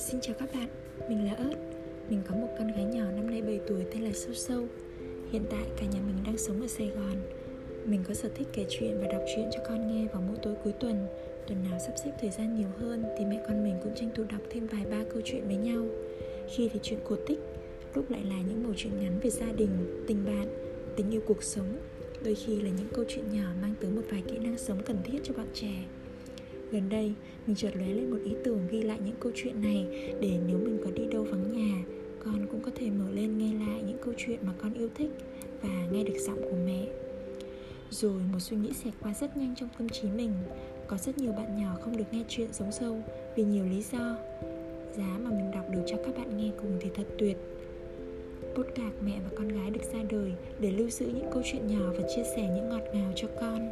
Xin chào các bạn, mình là ớt. Mình có một con gái nhỏ năm nay 7 tuổi tên là Sâu Sâu. Hiện tại cả nhà mình đang sống ở Sài Gòn. Mình có sở thích kể chuyện và đọc truyện cho con nghe vào mỗi tối cuối tuần. Tuần nào sắp xếp thời gian nhiều hơn thì mẹ con mình cũng tranh thủ đọc thêm vài ba câu chuyện với nhau. Khi thì chuyện cổ tích, lúc lại là những mẩu chuyện ngắn về gia đình, tình bạn, tình yêu cuộc sống. Đôi khi là những câu chuyện nhỏ mang tới một vài kỹ năng sống cần thiết cho bọn trẻ. Gần đây, mình chợt lóe lên một ý tưởng ghi lại những câu chuyện này để nếu mình có đi đâu vắng nhà, con cũng có thể mở lên nghe lại những câu chuyện mà con yêu thích và nghe được giọng của mẹ. Rồi một suy nghĩ xẹt qua rất nhanh trong tâm trí mình. Có rất nhiều bạn nhỏ không được nghe chuyện giống sâu Vì nhiều lý do. Giá mà mình đọc được cho các bạn nghe cùng thì thật tuyệt. Podcast mẹ và con gái được ra đời Để lưu giữ những câu chuyện nhỏ và chia sẻ những ngọt ngào cho con.